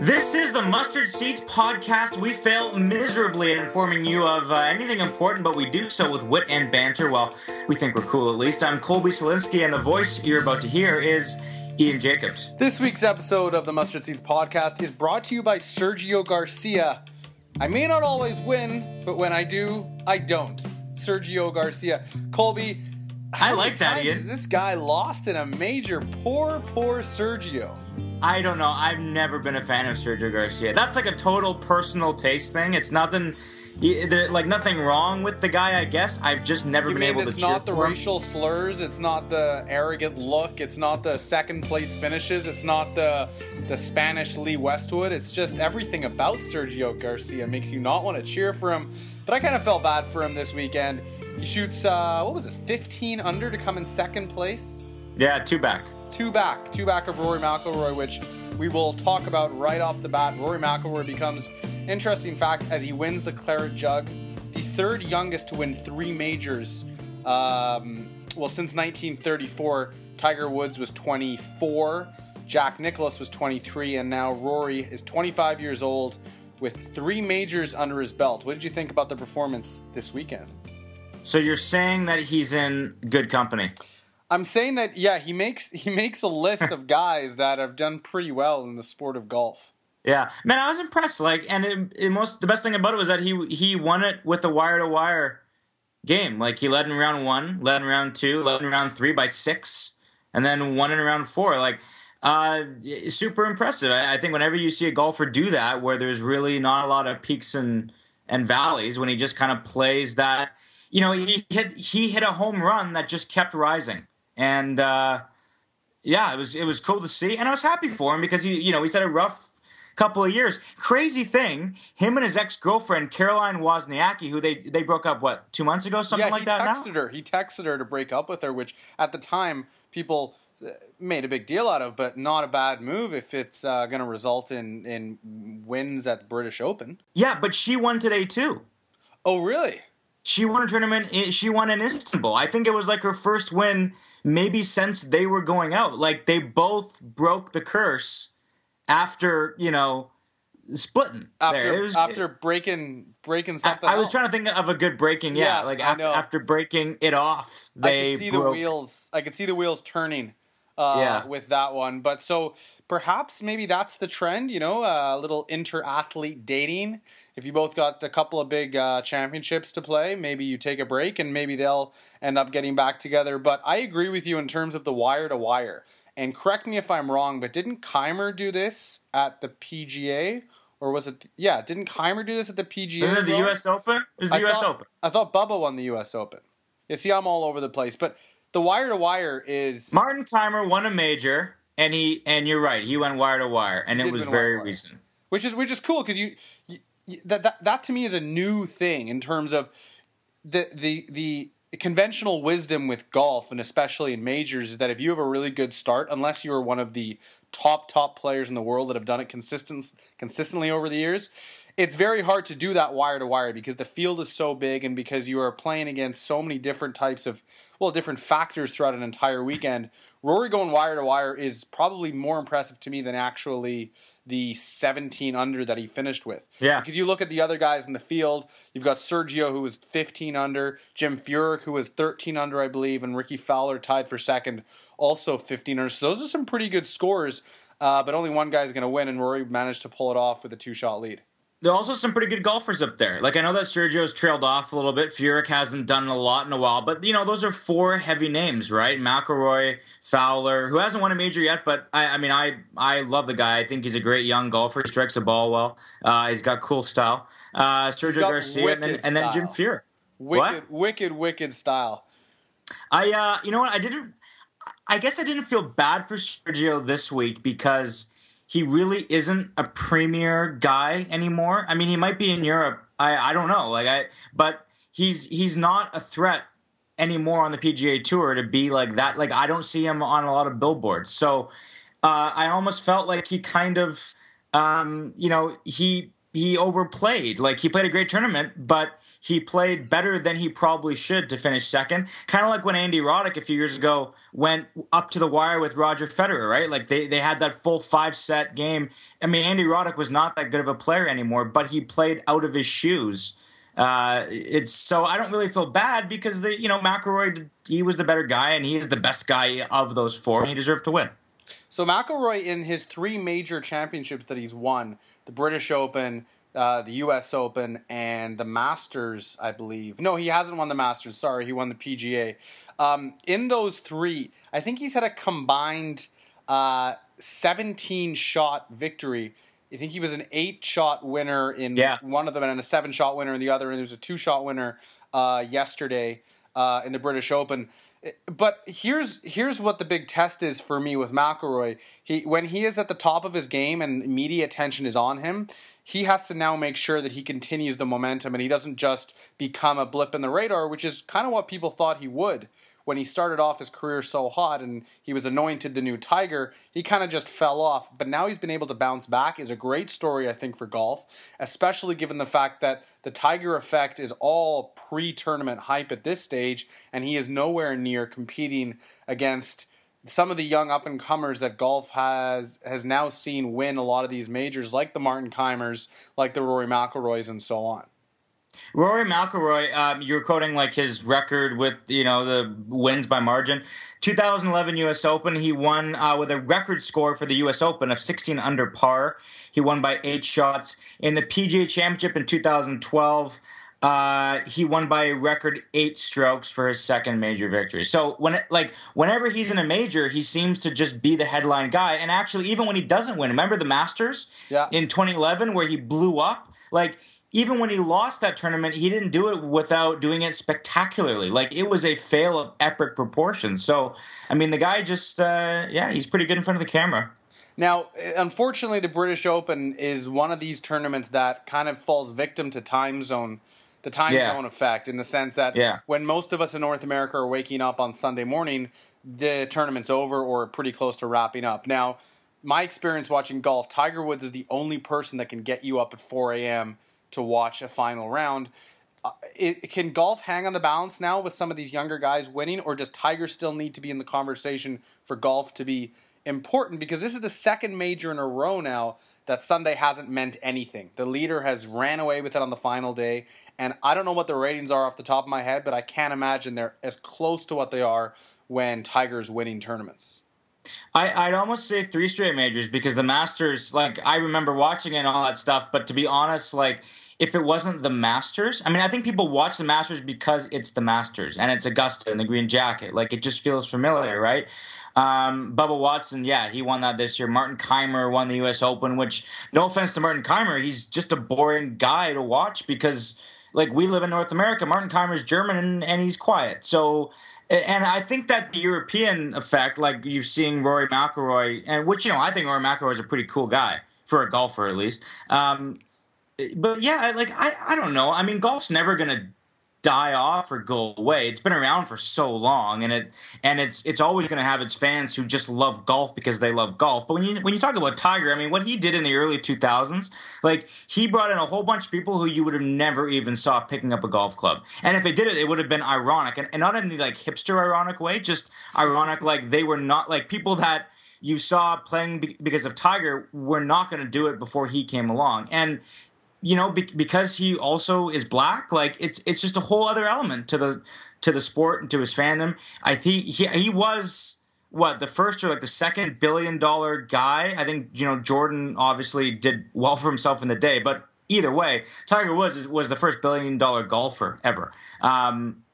This is the Mustard Seeds podcast. We fail miserably at informing you of uh, anything important, but we do so with wit and banter. Well, we think we're cool at least. I'm Colby Selinsky, and the voice you're about to hear is Ian Jacobs. This week's episode of the Mustard Seeds podcast is brought to you by Sergio Garcia. I may not always win, but when I do, I don't. Sergio Garcia. Colby, I like that, Ian. This guy lost in a major. Poor, poor Sergio. I don't know. I've never been a fan of Sergio Garcia. That's like a total personal taste thing. It's nothing. there- Like nothing wrong with the guy, I guess. I've just never You been able to it's not the racial slurs, it's not the arrogant look, it's not the second place finishes, it's not the the Spanish Lee Westwood. It's just everything about Sergio Garcia makes you not want to cheer for him. But I kind of felt bad for him this weekend. He shoots uh, what was it, 15 under to come in second place. Yeah, two back. Two back, two back of Rory McIlroy, which we will talk about right off the bat. Rory McIlroy becomes interesting fact as he wins the Claret Jug, the third youngest to win three majors. Um, well, since 1934, Tiger Woods was 24, Jack Nicklaus was 23, and now Rory is 25 years old with three majors under his belt. What did you think about the performance this weekend? So you're saying that he's in good company? I'm saying that yeah, he makes he makes a list of guys that have done pretty well in the sport of golf. Yeah, man, I was impressed. Like, and it, it most the best thing about it was that he he won it with a wire to wire game. Like he led in round one, led in round two, led in round three by six, and then won in round four. Like, uh, super impressive. I, I think whenever you see a golfer do that, where there's really not a lot of peaks and and valleys, when he just kind of plays that, you know, he hit he hit a home run that just kept rising, and uh, yeah, it was it was cool to see, and I was happy for him because he you know he's had a rough couple of years. Crazy thing, him and his ex girlfriend Caroline Wozniacki, who they they broke up what two months ago, something yeah, like he that. texted now her. He texted her to break up with her, which at the time people uh, made a big deal out of, but not a bad move if it's uh, going to result in in wins at the British Open. yeah, but she won today too. Oh, really? She won a tournament. Eh, she won in Istanbul. I think it was like her first win, maybe since they were going out. Like they both broke the curse after you know splitting. After was- eh, after breaking breaking I, something. I was trying to think of a good breaking. Yeah, Yeah, like after after breaking it off, they I could see broke. the wheels. I could see the wheels turning. Uh, Yeah. with that one, but so perhaps maybe that's the trend. You know, a little inter-athlete dating. If you both got a couple of big uh, championships to play, maybe you take a break, and maybe they'll end up getting back together. But I agree with you in terms of the wire to wire. And correct me if I'm wrong, but didn't Kaymer do this at the PGA, or was it? Yeah, didn't Kaymer do this at the PGA? Was it the? U.S. Open? It was the I U.S. thought- Open. I thought Bubba won the U.S. Open. You see, I'm all over the place, but the wire to wire is Martin Kaymer won a major, and he and you're right, he went wire to wire, and it was very recent. which is which is cool because you, that, that that to me is a new thing in terms of the the the conventional wisdom with golf and especially in majors is that if you have a really good start, unless you are one of the top top players in the world that have done it consistent consistently over the years. It's very hard to do that wire to wire because the field is so big and because you are playing against so many different types of well different factors throughout an entire weekend. Rory going wire to wire is probably more impressive to me than actually the 17 under that he finished with. Yeah. Because you look at the other guys in the field, you've got Sergio who was 15 under, Jim Furyk who was 13 under, I believe, and Rickie Fowler tied for second, also 15 under. So those are some pretty good scores, uh, but only one guy's going to win, and Rory managed to pull it off with a two shot lead. There are also some pretty good golfers up there. Like I know that Sergio's trailed off a little bit. Furyk hasn't done a lot in a while, but you know those are four heavy names, right? McIlroy, Fowler, who hasn't won a major yet, but I, I mean, I I love the guy. I think he's a great young golfer. He strikes the ball well. Uh, he's got cool style. Uh, Sergio Garcia, and then and then Jim. Furyk. Wicked, What? wicked, wicked style. I uh you know what I didn't I guess I didn't feel bad for Sergio this week because he really isn't a premier guy anymore. I mean he might be in Europe. I I don't know. Like I but he's he's not a threat anymore on the PGA tour to be like that. Like I don't see him on a lot of billboards. So uh I almost felt like he kind of um you know he he overplayed. Like he played a great tournament, but he played better than he probably should to finish second. Kind of like when Andy Roddick a few years ago went up to the wire with Roger Federer, right? Like they, they had that full five set game. I mean, Andy Roddick was not that good of a player anymore, but he played out of his shoes. Uh, it's so I don't really feel bad because the you know McIlroy he was the better guy and he is the best guy of those four and he deserved to win. So McIlroy in his three major championships that he's won, the British Open, uh, the U.S. Open, and the Masters, I believe. No, he hasn't won the Masters. Sorry, he won the PGA. Um, in those three, I think he's had a combined uh, 17 shot victory. I think he was an eight shot winner in yeah. one of them and a seven shot winner in the other, and there was a two shot winner uh, yesterday uh, in the British Open. But here's here's what the big test is for me with McIlroy. He when he is at the top of his game and media attention is on him, he has to now make sure that he continues the momentum and he doesn't just become a blip in the radar, which is kind of what people thought he would when he started off his career so hot and he was anointed the new Tiger, he kind of just fell off. But now he's been able to bounce back is a great story, I think, for golf, especially given the fact that the Tiger effect is all pre tournament hype at this stage, and he is nowhere near competing against some of the young up and comers that golf has has now seen win a lot of these majors, like the Martin Kaymers, like the Rory McIlroys, and so on. Rory McIlroy, um, you were quoting like his record with you know the wins by margin. 2011 U.S. Open, he won uh, with a record score for the U.S. Open of 16 under par. He won by eight shots in the PGA Championship in 2012. Uh, he won by a record eight strokes for his second major victory. So when it, like whenever he's in a major, he seems to just be the headline guy. And actually, even when he doesn't win, remember the Masters yeah. in 2011 where he blew up, like even when he lost that tournament, he didn't do it without doing it spectacularly. Like it was a fail of epic proportions. So, I mean, the guy just, uh, yeah, he's pretty good in front of the camera. Now, unfortunately, the British Open is one of these tournaments that kind of falls victim to time zone, the time yeah. zone effect, in the sense that yeah. when most of us in North America are waking up on Sunday morning, the tournament's over or pretty close to wrapping up. Now, my experience watching golf, Tiger Woods is the only person that can get you up at 4 a.m to watch a final round. Uh, it, can golf hang on the balance now with some of these younger guys winning, or does Tiger still need to be in the conversation for golf to be important? Because this is the second major in a row now that Sunday hasn't meant anything. The leader has ran away with it on the final day, and I don't know what the ratings are off the top of my head, but I can't imagine they're as close to what they are when Tiger's winning tournaments. I, would almost say three straight majors because the Masters, like I remember watching it and all that stuff. But to be honest, like if it wasn't the Masters, I mean, I think people watch the Masters because it's the Masters and it's Augusta and the green jacket. Like it just feels familiar, right? Um, Bubba Watson, yeah, he won that this year. Martin Kaymer won the U.S. Open, which, no offense to Martin Kaymer, he's just a boring guy to watch because, like, we live in North America. Martin Kaymer's German and, and he's quiet. So and I think that the European effect, like you're seeing Rory McIlroy, and which you know I think Rory McIlroy is a pretty cool guy for a golfer at least. Um, but yeah, like I, I don't know. I mean, golf's never gonna die off or go away. It's been around for so long, and it and it's it's always going to have its fans who just love golf because they love golf. But when you when you talk about Tiger, I mean, what he did in the early 2000s, like he brought in a whole bunch of people who you would have never even saw picking up a golf club. And if they did it, it would have been ironic, and, and not in the like hipster ironic way, just ironic like they were not like people that you saw playing because of Tiger were not going to do it before he came along. And you know, be- because he also is black, like it's it's just a whole other element to the to the sport and to his fandom. I think he he was what the first or like the second billion dollar guy. I think you know Jordan obviously did well for himself in the day, but either way, Tiger Woods was the first billion dollar golfer ever. Um,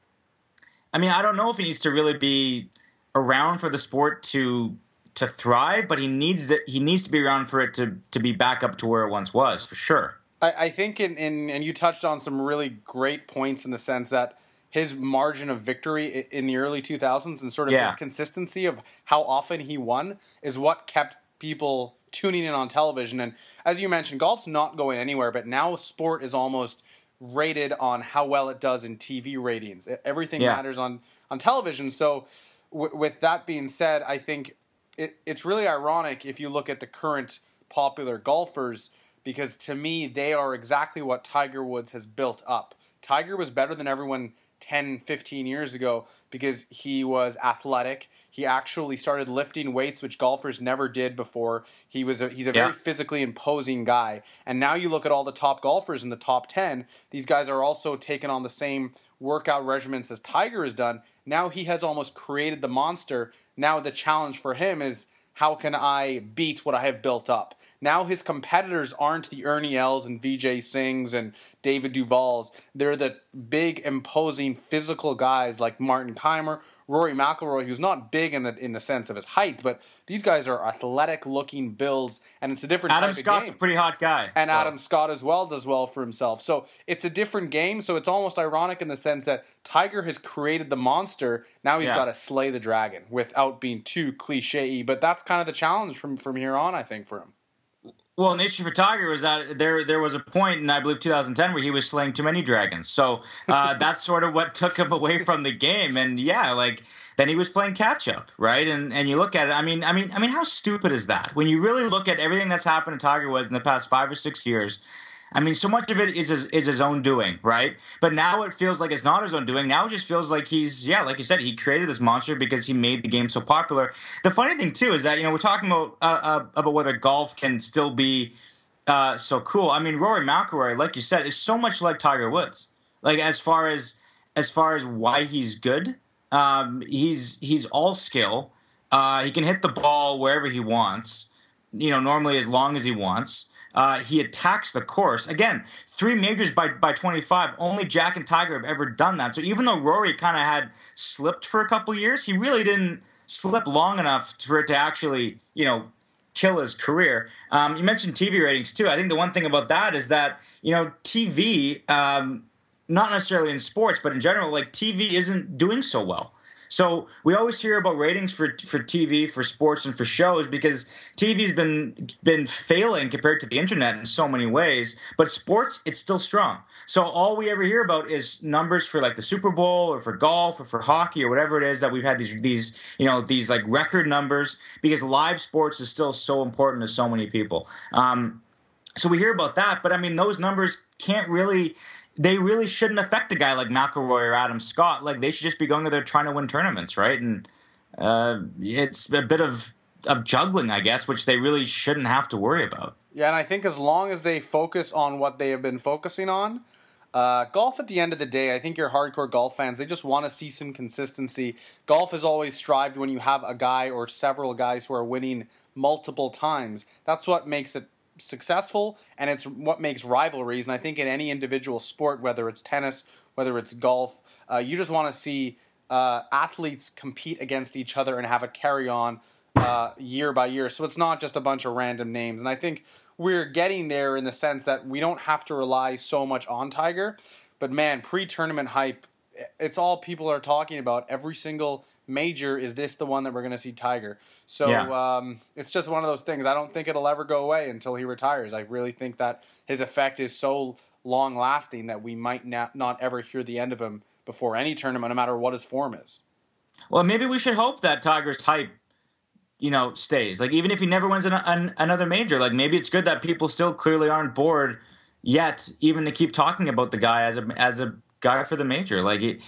I mean, I don't know if he needs to really be around for the sport to to thrive, but he needs that he needs to be around for it to to be back up to where it once was for sure. I, I think in, in and you touched on some really great points in the sense that his margin of victory in the early 2000s and sort of yeah. his consistency of how often he won is what kept people tuning in on television. And as you mentioned, golf's not going anywhere, but now sport is almost rated on how well it does in TV ratings. Everything yeah. matters on, on television. So, w- with that being said, I think it, it's really ironic if you look at the current popular golfers because to me they are exactly what Tiger Woods has built up. Tiger was better than everyone 10, 15 years ago because he was athletic. He actually started lifting weights, which golfers never did before. He was a, he's a very physically imposing guy. And now you look at all the top golfers in the top 10, these guys are also taking on the same workout regimens as Tiger has done. Now he has almost created the monster. Now the challenge for him is how can I beat what I have built up? Now his competitors aren't the Ernie Els and Vijay Singhs and David Duvals. They're the big, imposing, physical guys like Martin Kaymer, Rory McIlroy, who's not big in the in the sense of his height, but these guys are athletic looking builds, and it's a different. Adam Scott's a pretty hot guy, and so. Adam Scott as well does well for himself. So it's a different game. So it's almost ironic in the sense that Tiger has created the monster. Now he's yeah. got to slay the dragon without being too cliche. But that's kind of the challenge from from here on, I think, for him. Well, the issue for Tiger was that there there was a point in I believe 2010 where he was slaying too many dragons. So uh, that's sort of what took him away from the game. And yeah, like then he was playing catch up, right? And and you look at it. I mean, I mean, I mean, how stupid is that? When you really look at everything that's happened to Tiger Woods in the past five or six years, I mean, so much of it is his, is his own doing, right? But now it feels like it's not his own doing. Now it just feels like he's, yeah, like you said, he created this monster because he made the game so popular. The funny thing too is that you know we're talking about uh, uh, about whether golf can still be uh, so cool. I mean, Rory McIlroy, like you said, is so much like Tiger Woods. Like as far as as far as why he's good, um, he's he's all skill. Uh, he can hit the ball wherever he wants. You know, normally as long as he wants. Uh, he attacks the course. Again, three majors by, by 25. Only Jack and Tiger have ever done that. So even though Rory kind of had slipped for a couple years, he really didn't slip long enough for it to actually, you know, kill his career. Um, you mentioned TV ratings too. I think the one thing about that is that, you know, TV, um, not necessarily in sports, but in general, like TV isn't doing so well. So we always hear about ratings for for TV, for sports, and for shows because TV's been been failing compared to the internet in so many ways. But sports, it's still strong. So all we ever hear about is numbers for like the Super Bowl or for golf or for hockey or whatever it is that we've had these these you know these like record numbers because live sports is still so important to so many people. Um, so we hear about that, but I mean those numbers can't really they really shouldn't affect a guy like McIlroy or Adam Scott. Like they should just be going there trying to win tournaments, right? And uh, it's a bit of of juggling, I guess, which they really shouldn't have to worry about. Yeah, and I think as long as they focus on what they have been focusing on, uh, golf at the end of the day, I think your hardcore golf fans, they just want to see some consistency. Golf has always strived when you have a guy or several guys who are winning multiple times. That's what makes it successful, and it's what makes rivalries. And I think in any individual sport, whether it's tennis, whether it's golf, uh, you just want to see uh, athletes compete against each other and have a carry on uh, year by year. So it's not just a bunch of random names. And I think we're getting there in the sense that we don't have to rely so much on Tiger. But man, pre tournament hype, it's all people are talking about. Every single major is this the one that we're going to see Tiger? So yeah. um, it's just one of those things. I don't think it'll ever go away until he retires. I really think that his effect is so long lasting that we might not, not ever hear the end of him before any tournament, no matter what his form is. Well, maybe we should hope that Tiger's hype, you know, stays. Like even if he never wins an, an, another major, like maybe it's good that people still clearly aren't bored yet, even to keep talking about the guy as a as a guy for the major. Like it,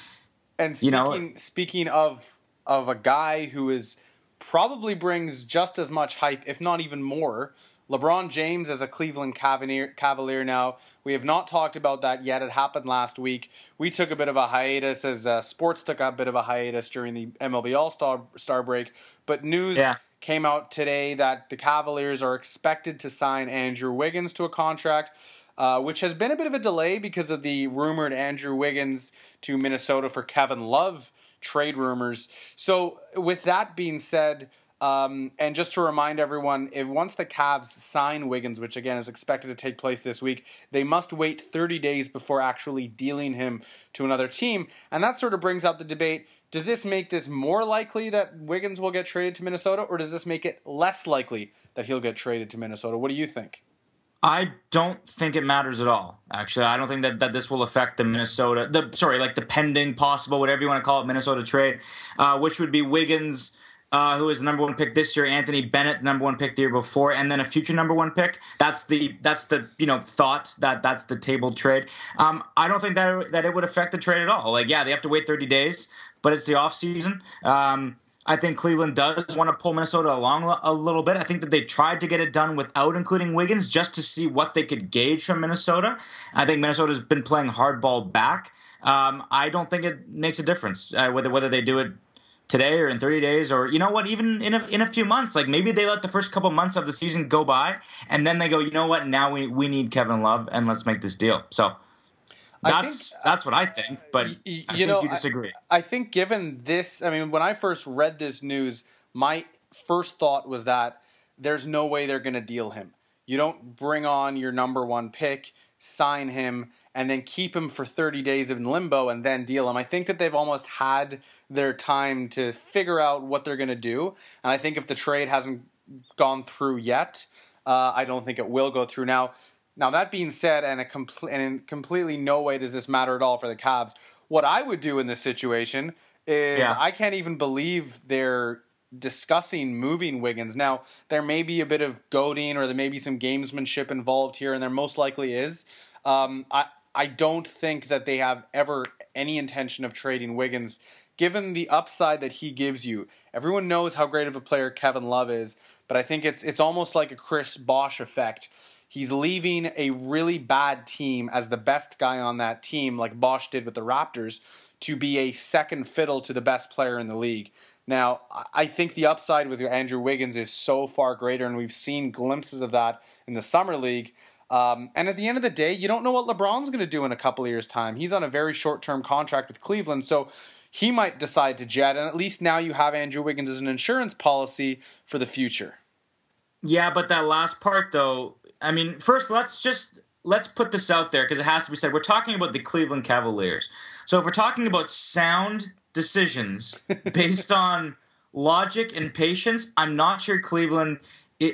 and speaking, you know, speaking of of a guy who is probably brings just as much hype, if not even more. LeBron James as a Cleveland Cavalier, Cavalier now. We have not talked about that yet. It happened last week. We took a bit of a hiatus as uh, sports took a bit of a hiatus during the MLB All Star Star break. But news yeah. came out today that the Cavaliers are expected to sign Andrew Wiggins to a contract. Uh, which has been a bit of a delay because of the rumored Andrew Wiggins to Minnesota for Kevin Love trade rumors. So, with that being said, um, and just to remind everyone, if once the Cavs sign Wiggins, which again is expected to take place this week, they must wait 30 days before actually dealing him to another team. And that sort of brings up the debate does this make this more likely that Wiggins will get traded to Minnesota, or does this make it less likely that he'll get traded to Minnesota? What do you think? I don't think it matters at all. Actually, I don't think that, that this will affect the Minnesota, the sorry, like the pending possible, whatever you want to call it, Minnesota trade, uh, which would be Wiggins uh, who was the number one pick this year, Anthony Bennett, number one pick the year before, and then a future number one pick. That's the that's the you know thought that that's the table trade. Um, I don't think that that it would affect the trade at all. Like, yeah, they have to wait 30 days, but it's the off season. Um, I think Cleveland does want to pull Minnesota along a little bit. I think that they tried to get it done without including Wiggins just to see what they could gauge from Minnesota. I think Minnesota's been playing hardball back. Um, I don't think it makes a difference uh, whether whether they do it today or in 30 days or you know what even in a, in a few months like maybe they let the first couple months of the season go by and then they go you know what now we, we need kevin love and let's make this deal so that's think, that's what I think, but you I think know, you disagree. I, I think given this, I mean, when I first read this news, my first thought was that there's no way they're going to deal him. You don't bring on your number one pick, sign him, and then keep him for 30 days in limbo and then deal him. I think that they've almost had their time to figure out what they're going to do. And I think if the trade hasn't gone through yet, uh, I don't think it will go through. Now, now that being said, and a and in completely no way does this matter at all for the Cavs. What I would do in this situation is yeah. I can't even believe they're discussing moving Wiggins. Now there may be a bit of goading or there may be some gamesmanship involved here, and there most likely is. Um, I I don't think that they have ever any intention of trading Wiggins, given the upside that he gives you. Everyone knows how great of a player Kevin Love is, but I think it's it's almost like a Chris Bosh effect He's leaving a really bad team as the best guy on that team, like Bosh did with the Raptors, to be a second fiddle to the best player in the league. Now, I think the upside with Andrew Wiggins is so far greater, and we've seen glimpses of that in the Summer League. Um, and at the end of the day, you don't know what LeBron's going to do in a couple of years' time. He's on a very short term contract with Cleveland, so he might decide to jet. And at least now you have Andrew Wiggins as an insurance policy for the future. Yeah, but that last part, though, I mean, first let's just let's put this out there because it has to be said. We're talking about the Cleveland Cavaliers. So if we're talking about sound decisions based on logic and patience, I'm not sure Cleveland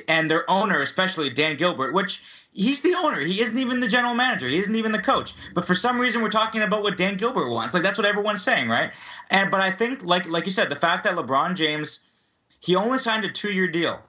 and their owner, especially Dan Gilbert, which he's the owner. He isn't even the general manager. He isn't even the coach. But for some reason, we're talking about what Dan Gilbert wants. Like that's what everyone's saying, right? And but I think, like like you said, the fact that LeBron James he only signed a two year deal.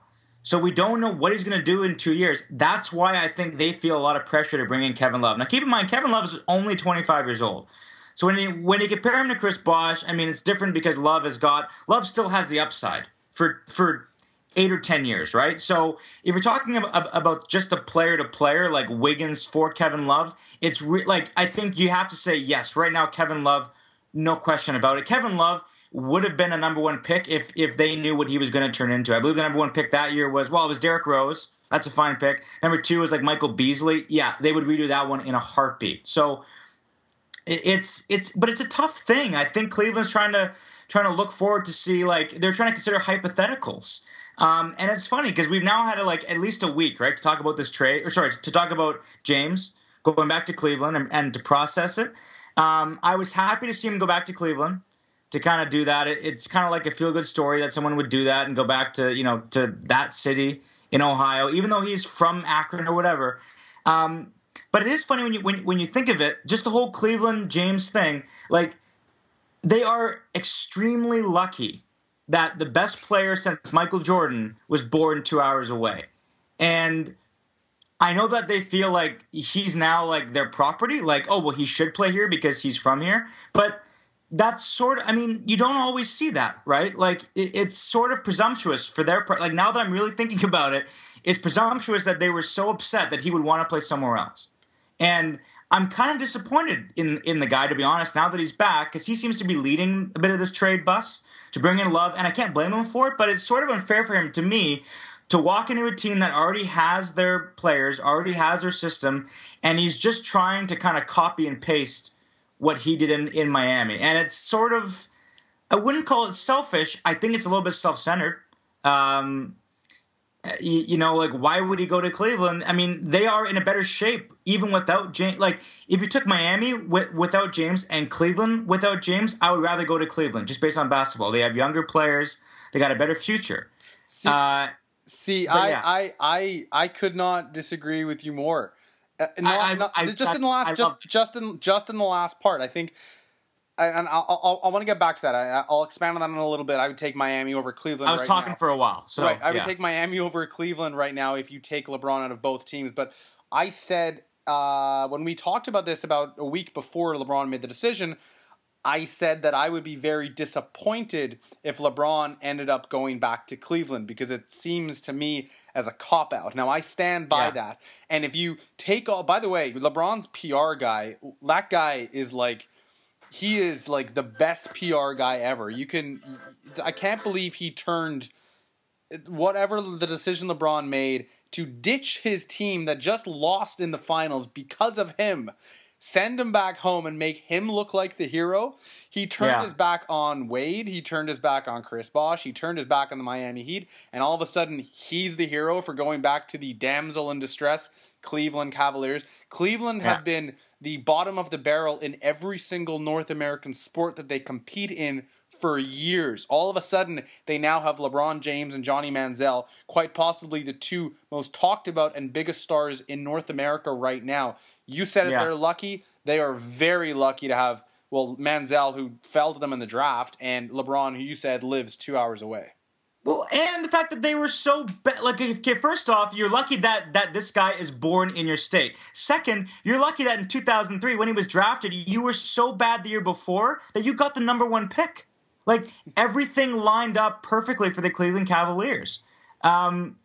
So we don't know what he's going to do in two years. That's why I think they feel a lot of pressure to bring in Kevin Love. Now, keep in mind, Kevin Love is only 25 years old. So when you when you compare him to Chris Bosh, I mean, it's different because Love has got Love still has the upside for for eight or ten years, right? So if you're talking about, about just a player to player like Wiggins for Kevin Love, it's re- like I think you have to say yes. Right now, Kevin Love, no question about it. Kevin Love would have been a number one pick if if they knew what he was going to turn into. I believe the number one pick that year was well, it was Derrick Rose. That's a fine pick. Number two was like Michael Beasley. Yeah, they would redo that one in a heartbeat. So it's it's but it's a tough thing. I think Cleveland's trying to trying to look forward to see like they're trying to consider hypotheticals. Um, and it's funny because we've now had a, like at least a week, right, to talk about this trade, or sorry, to talk about James going back to Cleveland and, and to process it. Um, I was happy to see him go back to Cleveland to kind of do that. It, it's kind of like a feel good story that someone would do that and go back to you know to that city in Ohio, even though he's from Akron or whatever. Um, but it is funny when you when, when you think of it, just the whole Cleveland James thing. Like they are extremely lucky that the best player since Michael Jordan was born two hours away, and. I know that they feel like he's now like their property, like, oh, well, he should play here because he's from here. But that's sort of i mean you don't always see that right? Like it, it's sort of presumptuous for their part like now that i'm really thinking about it it's presumptuous that they were so upset that he would want to play somewhere else. And i'm kind of disappointed in in the guy to be honest now that he's back because he seems to be leading a bit of this trade bus to bring in love and i can't blame him for it but it's sort of unfair for him to me to walk into a team that already has their players already has their system and he's just trying to kind of copy and paste what he did in, in Miami. And it's sort of, I wouldn't call it selfish. I think it's a little bit self centered. Um, you, you, know, like why would he go to Cleveland? I mean, they are in a better shape even without James. Like if you took Miami with, without James and Cleveland without James, I would rather go to Cleveland just based on basketball. They have younger players. They got a better future. See, uh, see I, yeah. I, I, I could not disagree with you more. Uh, I, I, just in the last, just just in just in the last part, I think I, and I'll, I'll, I want to get back to that. I, will expand on that in a little bit. I would take Miami over Cleveland. I was right talking now. for a while, so right. I would yeah. take Miami over Cleveland right now if you take LeBron out of both teams. But I said uh, when we talked about this about a week before LeBron made the decision, I said that I would be very disappointed if LeBron ended up going back to Cleveland because it seems to me as a cop out. Now I stand by Yeah. that. And if you take all, by the way, LeBron's PR guy, that guy is like he is like the best PR guy ever. You can, I can't believe he turned whatever the decision LeBron made to ditch his team that just lost in the finals because of him. Send him back home and make him look like the hero. He turned Yeah. his back on Wade. He turned his back on Chris Bosh. He turned his back on the Miami Heat. And all of a sudden, he's the hero for going back to the damsel in distress Cleveland Cavaliers. Cleveland Yeah. have been the bottom of the barrel in every single North American sport that they compete in for years. All of a sudden, they now have LeBron James and Johnny Manziel, quite possibly the two most talked about and biggest stars in North America right now. You said it, Yeah. they're lucky. They are very lucky to have, well, Manziel, who fell to them in the draft, and LeBron, who you said lives two hours away. Well, and the fact that they were so ba- like, okay, first off, you're lucky that that this guy is born in your state. Second, you're lucky that in 2003, when he was drafted, you were so bad the year before that you got the number one pick. Like everything lined up perfectly for the Cleveland Cavaliers. Um,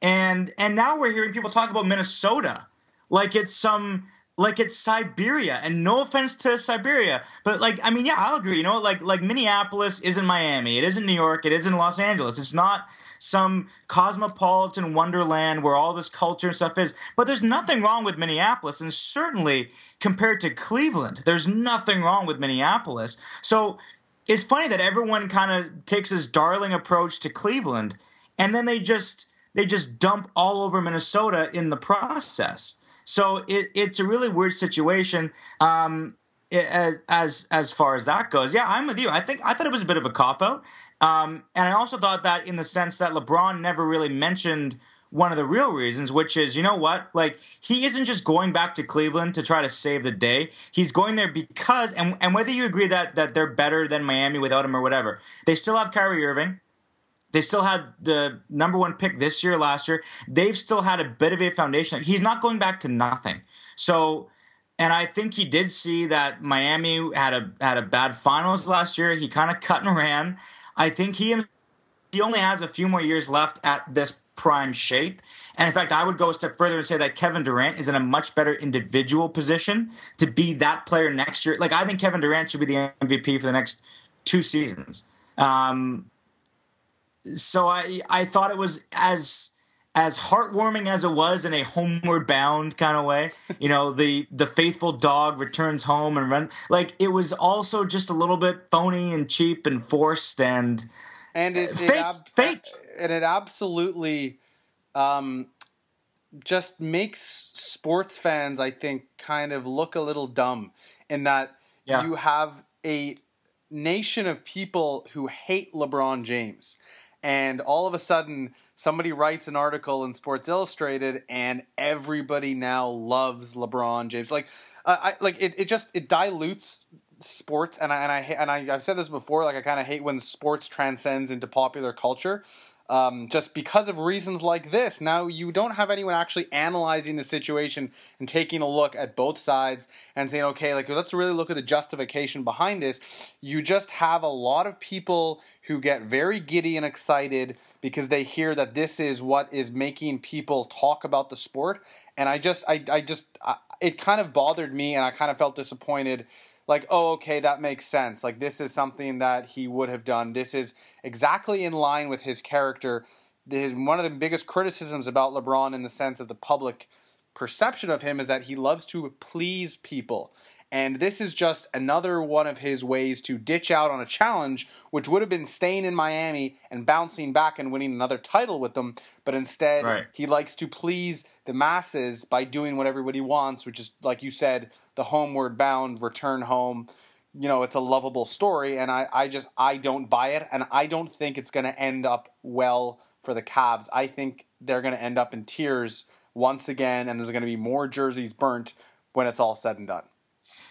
and and now we're hearing people talk about Minnesota like it's some like it's Siberia. And no offense to Siberia, but like I mean, yeah, I'll agree. You know, like like Minneapolis isn't Miami, it isn't New York, it isn't Los Angeles. It's not some cosmopolitan wonderland where all this culture and stuff is. But there's nothing wrong with Minneapolis, and certainly compared to Cleveland, there's nothing wrong with Minneapolis. So it's funny that everyone kind of takes this darling approach to Cleveland, and then they just they just dump all over Minnesota in the process. So it, it's a really weird situation. Um, as as far as that goes, yeah, I'm with you. I think I thought it was a bit of a cop out, um, and I also thought that in the sense that LeBron never really mentioned one of the real reasons, which is you know what, like he isn't just going back to Cleveland to try to save the day. He's going there because, and and whether you agree that that they're better than Miami without him or whatever, they still have Kyrie Irving. They still had the number one pick this year, last year. They've still had a bit of a foundation. He's not going back to nothing. So, and I think he did see that Miami had a had a bad finals last year. He kind of cut and ran. I think he he only has a few more years left at this prime shape. And in fact, I would go a step further and say that Kevin Durant is in a much better individual position to be that player next year. Like I think Kevin Durant should be the MVP for the next two seasons. Um, so I I thought it was as as heartwarming as it was in a homeward bound kind of way. You know, the the faithful dog returns home and run like it was also just a little bit phony and cheap and forced and and it, it fake- ab- fake. and it absolutely um, just makes sports fans, I think, kind of look a little dumb in that Yeah. you have a nation of people who hate LeBron James, and all of a sudden somebody writes an article in Sports Illustrated, and everybody now loves LeBron James. Like, uh, I like it. It just it dilutes sports, and I and I and I, I've said this before. Like, I kind of hate when sports transcends into popular culture. Um, just because of reasons like this. Now you don't have anyone actually analyzing the situation and taking a look at both sides and saying, okay, like let's really look at the justification behind this. You just have a lot of people who get very giddy and excited because they hear that this is what is making people talk about the sport. And I just, I, I just, I, it kind of bothered me, and I kind of felt disappointed like, oh, okay, that makes sense. Like, this is something that he would have done. This is exactly in line with his character. His, one of the biggest criticisms about LeBron, in the sense of the public perception of him, is that he loves to please people. And this is just another one of his ways to ditch out on a challenge, which would have been staying in Miami and bouncing back and winning another title with them. But instead, Right. he likes to please the masses by doing what everybody wants, which is, like you said, the homeward bound, return home. You know, it's a lovable story, and I, I just I don't buy it, and I don't think it's going to end up well for the Cavs. I think they're going to end up in tears once again, and there's going to be more jerseys burnt when it's all said and done.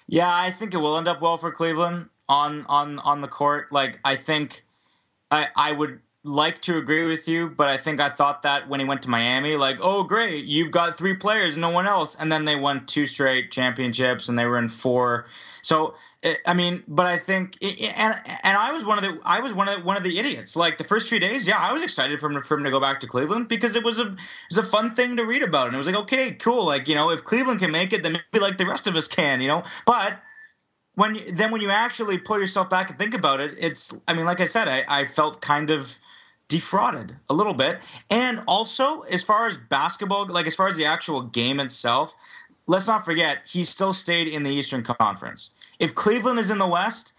Yeah, I think it will end up well for Cleveland. on on on the court. Like I think I I would like to agree with you, but I think I thought that when he went to Miami, like, oh great, you've got three players, no one else, and then they won two straight championships and they were in four. So eh, I mean, but I think, eh, eh, and and I was one of the I was one of the, one of the idiots. Like the first few days, yeah, I was excited for him for him to go back to Cleveland because it was a it was a fun thing to read about, and it was like, okay, cool, like you know, if Cleveland can make it, then maybe like the rest of us can, you know. But when then when you actually pull yourself back and think about it, it's I mean, like I said, I, I felt kind of defrauded a little bit, and also as far as basketball, like as far as the actual game itself, let's not forget he still stayed in the Eastern Conference. If Cleveland is in the West,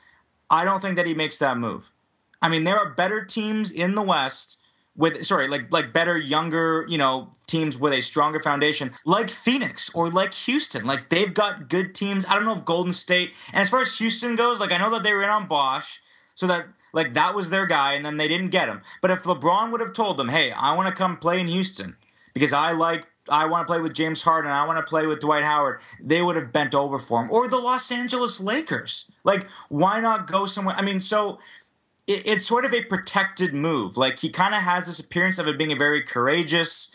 I don't think that he makes that move. I mean, there are better teams in the West with sorry, like like better younger, you know, teams with a stronger foundation, like Phoenix or like Houston. Like they've got good teams. I don't know if Golden State and as far as Houston goes, like I know that they were in on Bosh, so that like that was their guy, and then they didn't get him. But if LeBron would have told them, "Hey, I want to come play in Houston because I like I want to play with James Harden. I want to play with Dwight Howard. They would have bent over for him. Or the Los Angeles Lakers. Like, why not go somewhere? I mean, so it, it's sort of a protected move. Like, he kind of has this appearance of it being a very courageous,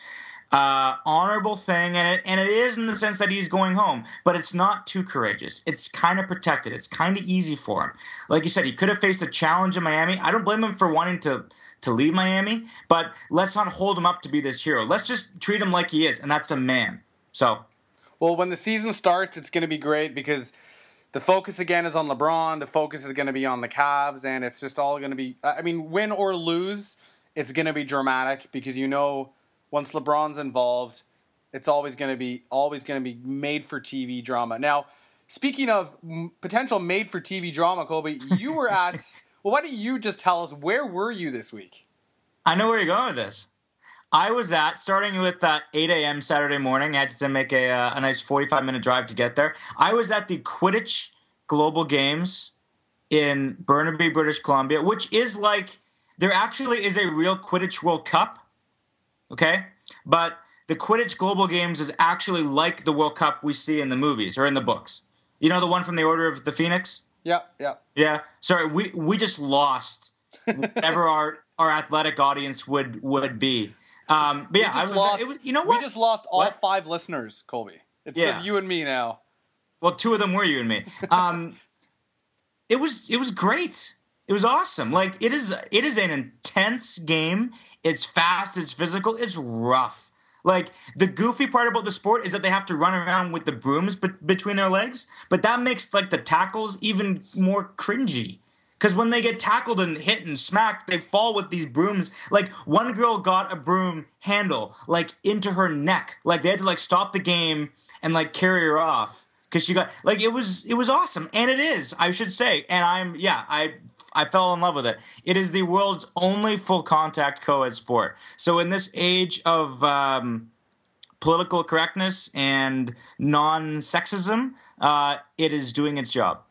uh, honorable thing, and it, and it is in the sense that he's going home, but it's not too courageous. It's kind of protected. It's kind of easy for him. Like you said, he could have faced a challenge in Miami. I don't blame him for wanting to to leave Miami, but let's not hold him up to be this hero. Let's just treat him like he is, and that's a man. So, well, when the season starts, it's going to be great because the focus again is on LeBron. The focus is going to be on the Cavs, and it's just all going to be. I mean, win or lose, it's going to be dramatic because you know once LeBron's involved, it's always going to be always going to be made for TV drama. Now, speaking of potential made for TV drama, Colby, you were at. Well, why don't you just tell us where were you this week? I know where you're going with this. I was at starting with that 8 a.m. Saturday morning. I had to make a, uh, a nice 45 minute drive to get there. I was at the Quidditch Global Games in Burnaby, British Columbia, which is like there actually is a real Quidditch World Cup. Okay, but the Quidditch Global Games is actually like the World Cup we see in the movies or in the books. You know the one from the Order of the Phoenix. Yeah, yeah. Yeah. Sorry, we we just lost whatever our our athletic audience would would be. Um, but yeah, I was, lost, it was. You know what? We just lost all what? five listeners, Colby. It's yeah. just you and me now. Well, two of them were you and me. Um, it was it was great. It was awesome. Like it is it is an intense game. It's fast. It's physical. It's rough. Like the goofy part about the sport is that they have to run around with the brooms be- between their legs, but that makes like the tackles even more cringy. Because when they get tackled and hit and smacked, they fall with these brooms. Like one girl got a broom handle like into her neck. Like they had to like stop the game and like carry her off because she got like it was it was awesome and it is I should say and I'm yeah I I fell in love with it. It is the world's only full contact co-ed sport. So in this age of um, political correctness and non-sexism, uh, it is doing its job.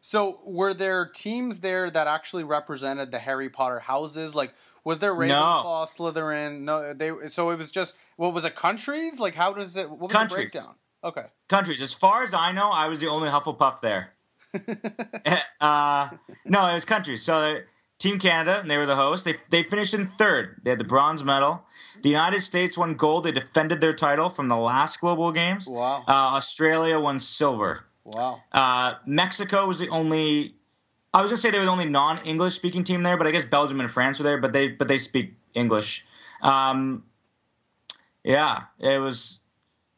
So were there teams there that actually represented the Harry Potter houses? Like was there Ravenclaw, no. Slytherin? No, they. So it was just what was it? Countries? Like how does it? What was countries. the breakdown? Okay. Countries. As far as I know, I was the only Hufflepuff there. uh, no, it was countries. So Team Canada, and they were the host. They they finished in third. They had the bronze medal. The United States won gold. They defended their title from the last global games. Wow. Uh, Australia won silver. Wow. Uh, Mexico was the only. I was gonna say they were the only non-English speaking team there, but I guess Belgium and France were there. But they but they speak English. Um, yeah, it was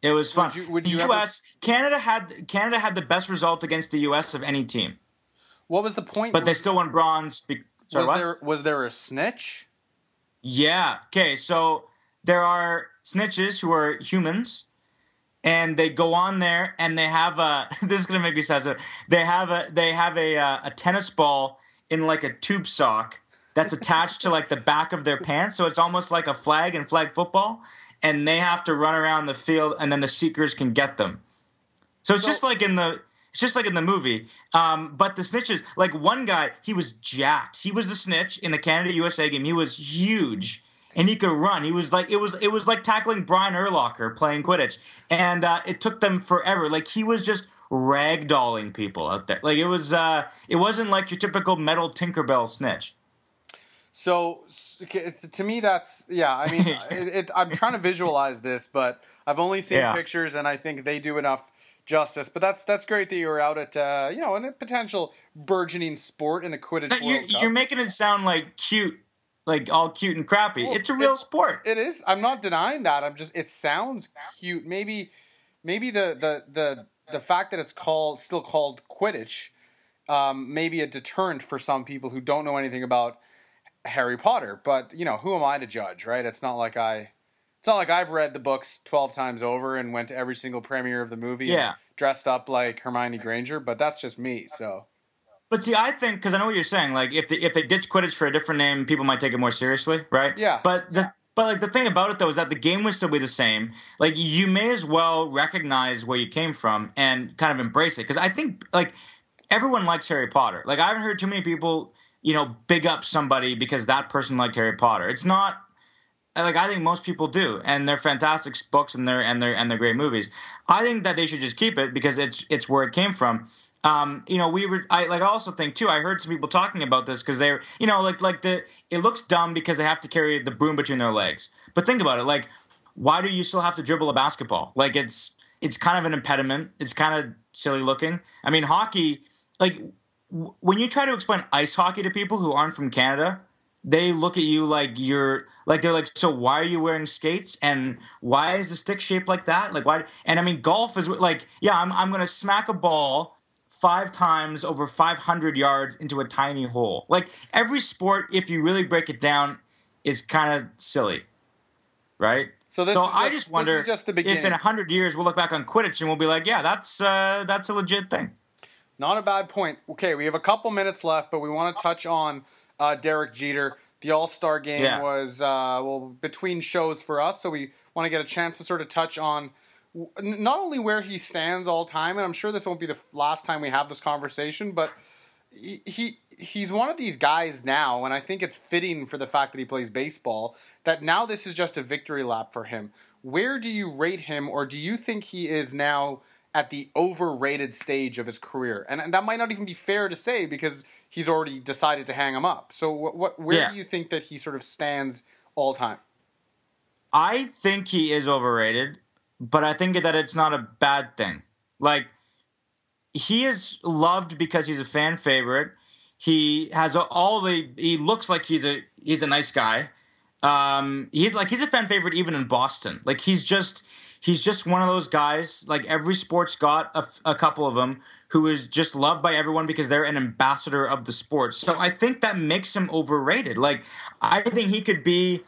it was fun. Would you, would you the U.S. Ever... Canada had Canada had the best result against the U.S. of any team. What was the point? But they still won bronze. Be- Sorry, was what? there was there a snitch? Yeah. Okay. So there are snitches who are humans, and they go on there and they have a. this is gonna make me sad. So they have a they have a uh, a tennis ball in like a tube sock that's attached to like the back of their pants, so it's almost like a flag in flag football, and they have to run around the field, and then the seekers can get them. So it's so, just like in the it's just like in the movie. Um, but the snitches, like one guy, he was jacked. He was the snitch in the Canada USA game. He was huge, and he could run. He was like it was it was like tackling Brian Urlacher playing Quidditch, and uh, it took them forever. Like he was just ragdolling people out there. Like it was, uh, it wasn't like your typical metal Tinkerbell snitch. So to me, that's yeah. I mean, it, it, I'm trying to visualize this, but I've only seen yeah. pictures, and I think they do enough justice. But that's that's great that you were out at uh, you know in a potential burgeoning sport in the Quidditch you're. You're making it sound like cute, like all cute and crappy. Well, it's a real it, sport. It is. I'm not denying that. I'm just. It sounds cute. Maybe, maybe the the the the fact that it's called still called Quidditch, um, maybe a deterrent for some people who don't know anything about Harry Potter. But you know, who am I to judge, right? It's not like I. It's not like I've read the books twelve times over and went to every single premiere of the movie. Yeah. dressed up like Hermione Granger, but that's just me. So. But see, I think because I know what you're saying. Like, if they, if they ditch Quidditch for a different name, people might take it more seriously, right? Yeah. But the but like the thing about it though is that the game would still be the same. Like you may as well recognize where you came from and kind of embrace it because I think like everyone likes Harry Potter. Like I haven't heard too many people you know, big up somebody because that person liked Harry Potter. It's not like I think most people do, and they're fantastic books and they're and they're and they're great movies. I think that they should just keep it because it's it's where it came from. Um, you know, we were. I like. I also think too. I heard some people talking about this because they're, you know, like like the. It looks dumb because they have to carry the broom between their legs. But think about it. Like, why do you still have to dribble a basketball? Like, it's it's kind of an impediment. It's kind of silly looking. I mean, hockey. Like, when you try to explain ice hockey to people who aren't from Canada, they look at you like you're like they're like, so why are you wearing skates and why is the stick shaped like that? Like why? And I mean, golf is like, yeah, I'm I'm gonna smack a ball five times over 500 yards into a tiny hole. Like every sport, if you really break it down, is kind of silly, right? So, so I just, wonder just if in hundred years we'll look back on Quidditch and we'll be like, yeah, that's uh, that's a legit thing. Not a bad point. Okay, we have a couple minutes left, but we want to touch on uh, Derek Jeter. The All Star game yeah. was uh, well between shows for us, so we want to get a chance to sort of touch on not only where he stands all time, and I'm sure this won't be the last time we have this conversation, but he, he he's one of these guys now, and I think it's fitting for the fact that he plays baseball that now this is just a victory lap for him. Where do you rate him, or do you think he is now? At the overrated stage of his career, and, and that might not even be fair to say because he's already decided to hang him up. So, what, what where yeah. do you think that he sort of stands all time? I think he is overrated, but I think that it's not a bad thing. Like he is loved because he's a fan favorite. He has all the. He looks like he's a he's a nice guy. Um, he's like he's a fan favorite even in Boston. Like he's just he's just one of those guys. Like every sport's got a, a couple of them who is just loved by everyone because they're an ambassador of the sport. So I think that makes him overrated. Like I think he could be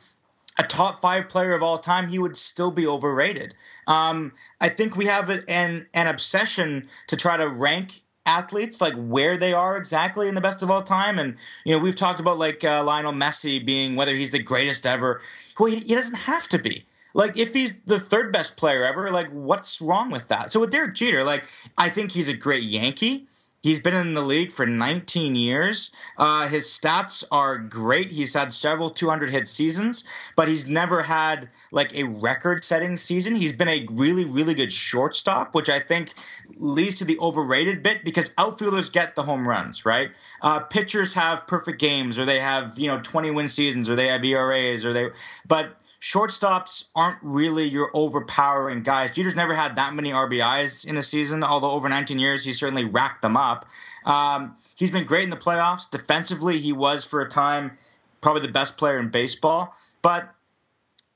a top five player of all time, he would still be overrated. Um, I think we have an an obsession to try to rank athletes like where they are exactly in the best of all time and you know we've talked about like uh, lionel messi being whether he's the greatest ever well he, he doesn't have to be like, if he's the third best player ever, like, what's wrong with that? So with Derek Jeter, like, I think he's a great Yankee. He's been in the league for 19 years. Uh, his stats are great. He's had several 200 hit seasons, but he's never had like a record setting season. He's been a really, really good shortstop, which I think leads to the overrated bit because outfielders get the home runs, right? Uh, pitchers have perfect games or they have, you know, 20 win seasons or they have ERAs or they, but shortstops aren't really your overpowering guys. Jeter's never had that many RBIs in a season, although over 19 years he's certainly racked them up. Um, he's been great in the playoffs. Defensively, he was for a time probably the best player in baseball. But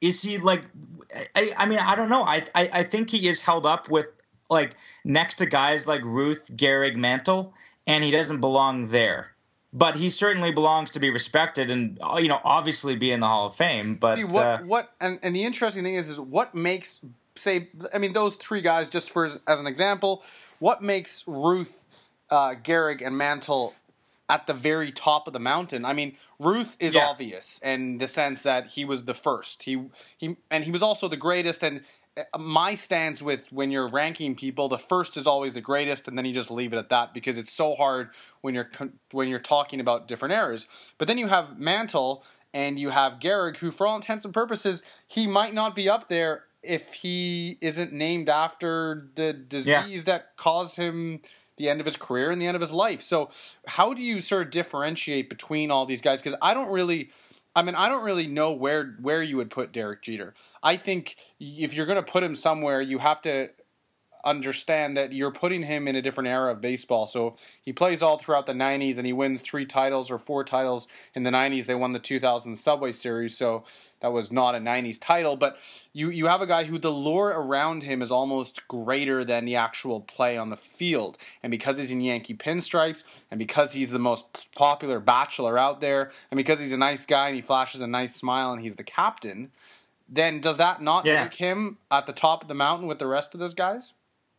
is he like? I, I mean, I don't know. I, I I think he is held up with like next to guys like Ruth, Gehrig, Mantle, and he doesn't belong there but he certainly belongs to be respected and uh, you know obviously be in the Hall of Fame. But See, what uh, what and, and the interesting thing is is what makes say I mean those three guys just for as, as an example, what makes Ruth, uh, Gehrig, and Mantle at the very top of the mountain? I mean, Ruth is yeah. obvious in the sense that he was the first. He he and he was also the greatest and my stance with when you're ranking people, the first is always the greatest, and then you just leave it at that because it's so hard when you're when you're talking about different eras. But then you have Mantle and you have Gehrig, who, for all intents and purposes, he might not be up there if he isn't named after the disease that caused him the end of his career and the end of his life. So, how do you sort of differentiate between all these guys? Because I don't really, I mean, I don't really know where where you would put Derek Jeter. I think if you're going to put him somewhere, you have to understand that you're putting him in a different era of baseball. So he plays all throughout the 90s and he wins three titles or four titles in the 90s. They won the 2000 Subway Series. So that was not a 90s title, but you, you have a guy who the lore around him is almost greater than the actual play on the field. And because he's in Yankee pinstripes, and because he's the most popular bachelor out there, and because he's a nice guy and he flashes a nice smile and he's the captain, then does that not Yeah. make him at the top of the mountain with the rest of those guys?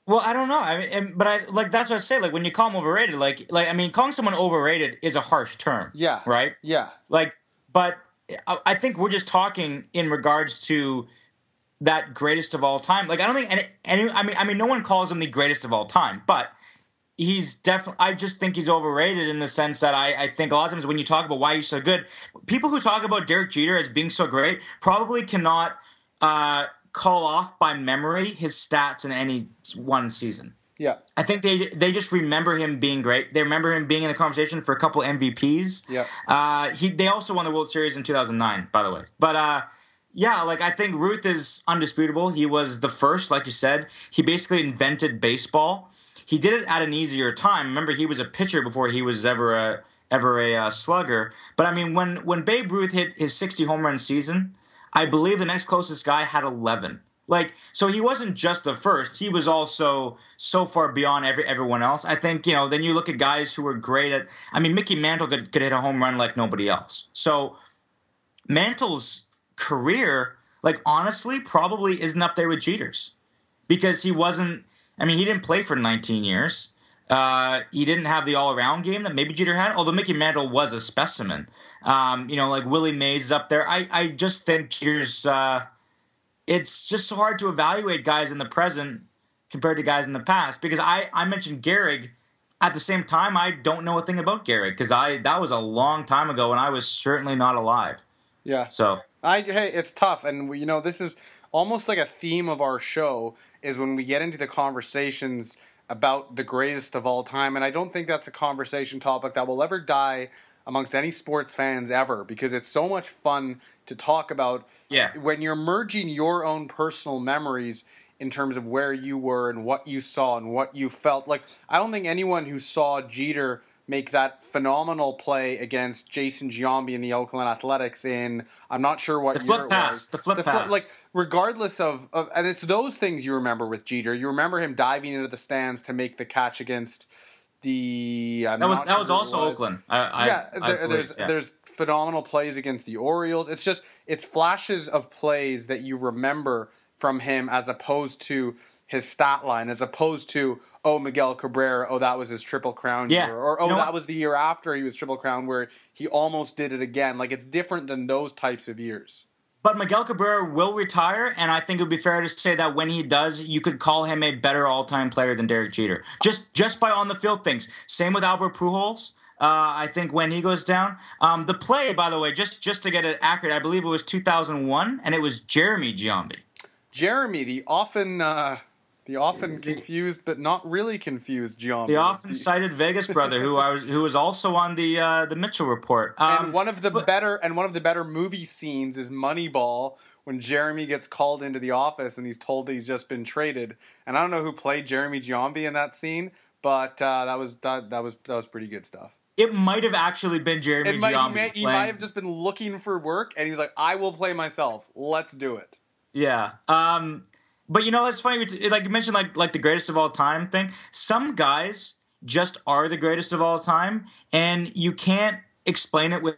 Well, I don't know. I mean, and, but I like that's what I say. Like when you call him overrated, like like I mean, calling someone overrated is a harsh term. Yeah. Right. Yeah. Like, but I, I think we're just talking in regards to that greatest of all time. Like I don't think any, any I mean I mean no one calls him the greatest of all time, but he's definitely I just think he's overrated in the sense that I, I think a lot of times when you talk about why he's so good, people who talk about Derek Jeter as being so great probably cannot uh, call off by memory his stats in any one season. Yeah. I think they they just remember him being great. They remember him being in the conversation for a couple MVPs. Yeah. Uh, he they also won the World Series in 2009, by the way. But uh, yeah, like I think Ruth is undisputable. He was the first, like you said. He basically invented baseball. He did it at an easier time. Remember, he was a pitcher before he was ever a ever a uh, slugger. But I mean, when when Babe Ruth hit his 60 home run season, I believe the next closest guy had 11. Like, so he wasn't just the first; he was also so far beyond every everyone else. I think you know. Then you look at guys who were great at. I mean, Mickey Mantle could, could hit a home run like nobody else. So Mantle's career, like honestly, probably isn't up there with Jeter's because he wasn't. I mean, he didn't play for 19 years. Uh, he didn't have the all-around game that maybe Jeter had. Although Mickey Mantle was a specimen. Um, you know, like Willie Mays is up there. I I just think Jeter's. Uh, it's just so hard to evaluate guys in the present compared to guys in the past because I I mentioned Gehrig. At the same time, I don't know a thing about Gehrig because I that was a long time ago and I was certainly not alive. Yeah. So I hey, it's tough, and we, you know this is almost like a theme of our show is when we get into the conversations about the greatest of all time, and I don't think that's a conversation topic that will ever die amongst any sports fans ever because it's so much fun to talk about. Yeah. when you're merging your own personal memories in terms of where you were and what you saw and what you felt. Like I don't think anyone who saw Jeter make that phenomenal play against Jason Giambi in the Oakland Athletics in I'm not sure what The year flip it pass, was. the flip pass. like regardless of, of and it's those things you remember with Jeter. You remember him diving into the stands to make the catch against the I'm that was that sure was also Oakland. I, I, yeah, I there, there's yeah. there's phenomenal plays against the Orioles. It's just it's flashes of plays that you remember from him as opposed to his stat line, as opposed to oh Miguel Cabrera, oh that was his triple crown Yeah. year, or oh You know that what? was the year after he was triple crown where he almost did it again. Like it's different than those types of years. But Miguel Cabrera will retire, and I think it would be fair to say that when he does, you could call him a better all-time player than Derek Jeter, just just by on the field things. Same with Albert Pujols. Uh, I think when he goes down, um, the play, by the way, just just to get it accurate, I believe it was 2001, and it was Jeremy Giambi. Jeremy, the often uh, the often confused but not really confused Giambi. The often cited Vegas brother, who I was, who was also on the uh, the Mitchell report. Um, and one of the but- better and one of the better movie scenes is Moneyball when Jeremy gets called into the office and he's told that he's just been traded. And I don't know who played Jeremy Giambi in that scene, but uh, that was that, that was that was pretty good stuff. it might have actually been Jeremy It might, he, Giambi. may, he might have just been looking for work and he was like, "I will play myself. Let's do it." Yeah. Um, but you know, it's funny. Like you mentioned, like like the greatest of all time thing. Some guys just are the greatest of all time, and you can't explain it with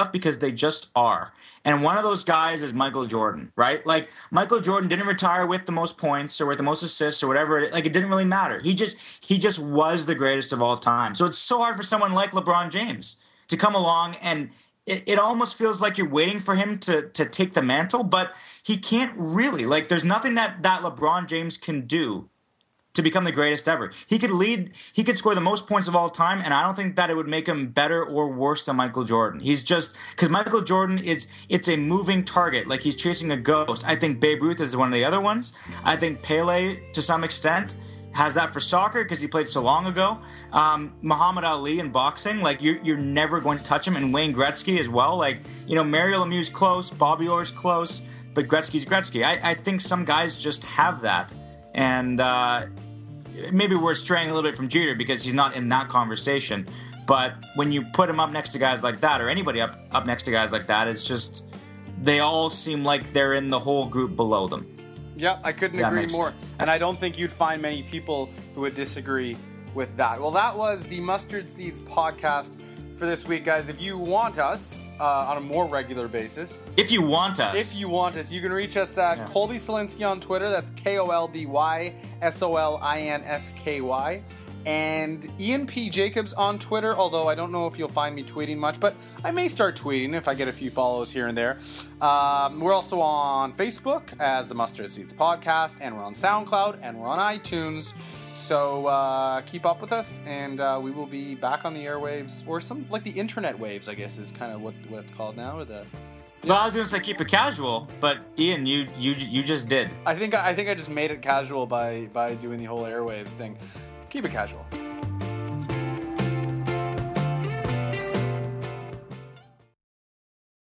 stuff because they just are. And one of those guys is Michael Jordan, right? Like Michael Jordan didn't retire with the most points or with the most assists or whatever. Like it didn't really matter. He just he just was the greatest of all time. So it's so hard for someone like LeBron James to come along and it, it almost feels like you're waiting for him to to take the mantle, but he can't really. Like there's nothing that that LeBron James can do to become the greatest ever. He could lead, he could score the most points of all time, and I don't think that it would make him better or worse than Michael Jordan. He's just because Michael Jordan is it's a moving target, like he's chasing a ghost. I think Babe Ruth is one of the other ones. I think Pele to some extent has that for soccer because he played so long ago. Um, Muhammad Ali in boxing, like you're, you're never going to touch him, and Wayne Gretzky as well. Like you know, Mario Lemieux's close, Bobby Orr's close, but Gretzky's Gretzky. I, I think some guys just have that, and uh, maybe we're straying a little bit from Jeter because he's not in that conversation. But when you put him up next to guys like that, or anybody up up next to guys like that, it's just they all seem like they're in the whole group below them. Yep, I couldn't That agree more. sense. And I don't think you'd find many people who would disagree with that. Well, that was the Mustard Seeds podcast for this week, guys. If you want us uh, on a more regular basis, If you want us, if you want us, you can reach us at Yeah. Kolby Solinsky on Twitter. That's K O L B Y S O L I N S K Y. And Ian P. Jacobs on Twitter, although I don't know if you'll find me tweeting much, but I may start tweeting if I get a few follows here and there. Um, we're also on Facebook as the Mustard Seeds Podcast, and we're on SoundCloud, and we're on iTunes. So uh, keep up with us, and uh, we will be back on the airwaves, or some like the internet waves, I guess is kind of what, what it's called now, or the well, I was going to say keep it casual, but Ian, you you you just did. I think I think I just made it casual by by doing the whole airwaves thing. Keep it casual.